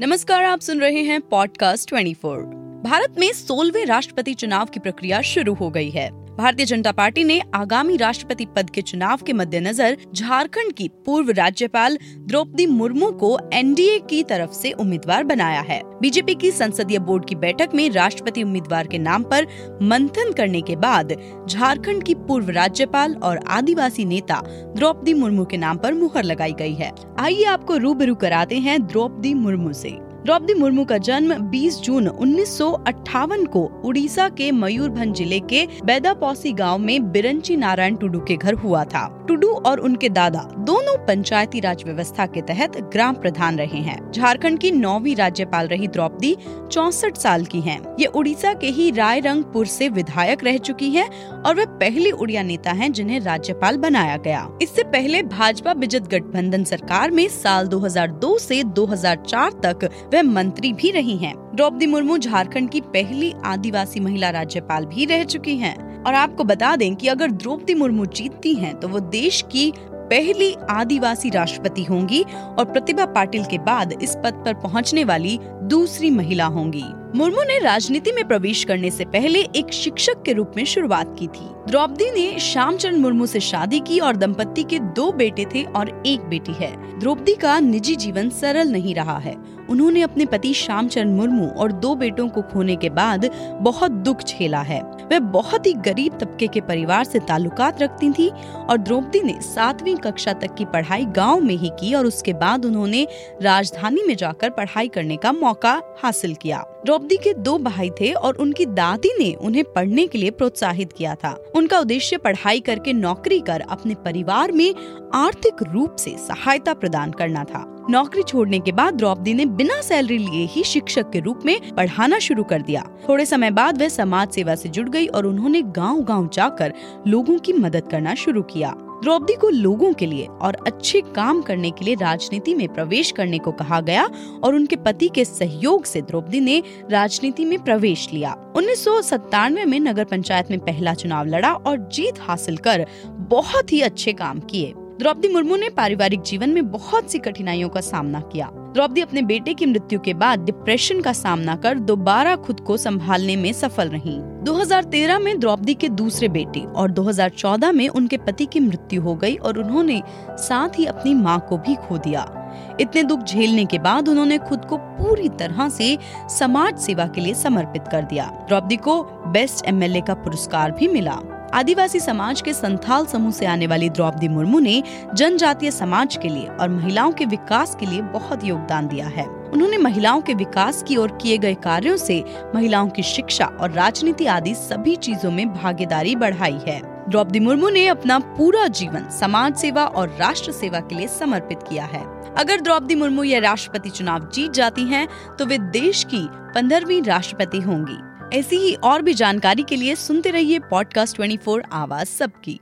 नमस्कार, आप सुन रहे हैं पॉडकास्ट 24। भारत में सोलवे राष्ट्रपति चुनाव की प्रक्रिया शुरू हो गई है भारतीय जनता पार्टी ने आगामी राष्ट्रपति पद के चुनाव के मद्देनजर झारखंड की पूर्व राज्यपाल द्रौपदी मुर्मू को एनडीए की तरफ़ से उम्मीदवार बनाया है। बीजेपी की संसदीय बोर्ड की बैठक में राष्ट्रपति उम्मीदवार के नाम पर मंथन करने के बाद झारखंड की पूर्व राज्यपाल और आदिवासी नेता द्रौपदी मुर्मू के नाम पर मुहर लगाई गई है। आइए आपको रूबरू कराते हैं द्रौपदी मुर्मू से। द्रौपदी मुर्मू का जन्म 20 जून उन्नीस सौ अट्ठावन को उड़ीसा के मयूरभंज ज़िले के बैदापौसी गाँव में बिरंची नारायण टुडू के घर हुआ था। टुडू और उनके दादा दोनों पंचायती राज व्यवस्था के तहत ग्राम प्रधान रहे हैं। झारखंड की नौवीं राज्यपाल रही द्रौपदी चौसठ साल की हैं। ये उड़ीसा के ही रायरंगपुर से विधायक रह चुकी हैं और वे पहली उड़िया नेता हैं जिन्हें राज्यपाल बनाया गया। इससे पहले भाजपा बिजत गठबंधन सरकार में साल 2002 से 2004 तक वे मंत्री भी रही हैं। द्रौपदी मुर्मू झारखंड की पहली आदिवासी महिला राज्यपाल भी रह चुकी हैं। और आपको बता दें कि अगर द्रौपदी मुर्मू जीतती हैं तो वो देश की पहली आदिवासी राष्ट्रपति होंगी और प्रतिभा पाटिल के बाद इस पद पर पहुँचने वाली दूसरी महिला होंगी। मुर्मू ने राजनीति में प्रवेश करने से पहले एक शिक्षक के रूप में शुरुआत की थी। द्रौपदी ने श्यामचंद मुर्मू से शादी की और दंपति के दो बेटे थे और एक बेटी है। द्रौपदी का निजी जीवन सरल नहीं रहा है। उन्होंने अपने पति श्यामचंद मुर्मू और दो बेटों को खोने के बाद बहुत दुख झेला है। वह बहुत ही गरीब तबके के परिवार से ताल्लुकात रखती थी और द्रौपदी ने सातवीं कक्षा तक की पढ़ाई गाँव में ही की और उसके बाद उन्होंने राजधानी में जाकर पढ़ाई करने का मौका हासिल किया। द्रौपदी के दो भाई थे और उनकी दादी ने उन्हें पढ़ने के लिए प्रोत्साहित किया था। उनका उद्देश्य पढ़ाई करके नौकरी कर अपने परिवार में आर्थिक रूप से सहायता प्रदान करना था। नौकरी छोड़ने के बाद द्रौपदी ने बिना सैलरी लिए ही शिक्षक के रूप में पढ़ाना शुरू कर दिया। थोड़े समय बाद वह समाज सेवा से जुड़ गई और उन्होंने गाँव गाँव जाकर लोगों की मदद करना शुरू किया। द्रौपदी को लोगों के लिए और अच्छे काम करने के लिए राजनीति में प्रवेश करने को कहा गया और उनके पति के सहयोग से द्रौपदी ने राजनीति में प्रवेश लिया। उन्नीस सौ सतानवे में नगर पंचायत में पहला चुनाव लड़ा और जीत हासिल कर बहुत ही अच्छे काम किए। द्रौपदी मुर्मू ने पारिवारिक जीवन में बहुत सी कठिनाइयों का सामना किया। द्रौपदी अपने बेटे की मृत्यु के बाद डिप्रेशन का सामना कर दोबारा खुद को संभालने में सफल रही। 2013 में द्रौपदी के दूसरे बेटे और 2014 में उनके पति की मृत्यु हो गई और उन्होंने साथ ही अपनी माँ को भी खो दिया। इतने दुख झेलने के बाद उन्होंने खुद को पूरी तरह से समाज सेवा के लिए समर्पित कर दिया। द्रौपदी को बेस्ट एमएलए का पुरस्कार भी मिला। आदिवासी समाज के संथाल समूह से आने वाली द्रौपदी मुर्मू ने जनजातीय समाज के लिए और महिलाओं के विकास के लिए बहुत योगदान दिया है। उन्होंने महिलाओं के विकास की ओर किए गए कार्यों से महिलाओं की शिक्षा और राजनीति आदि सभी चीज़ों में भागीदारी बढ़ाई है। द्रौपदी मुर्मू ने अपना पूरा जीवन समाज सेवा और राष्ट्र सेवा के लिए समर्पित किया है। अगर द्रौपदी मुर्मू यह राष्ट्रपति चुनाव जीत जाती हैं, तो वे देश की पंद्रहवीं राष्ट्रपति होंगी। ऐसी ही और भी जानकारी के लिए सुनते रहिए पॉडकास्ट 24 आवाज़ सबकी।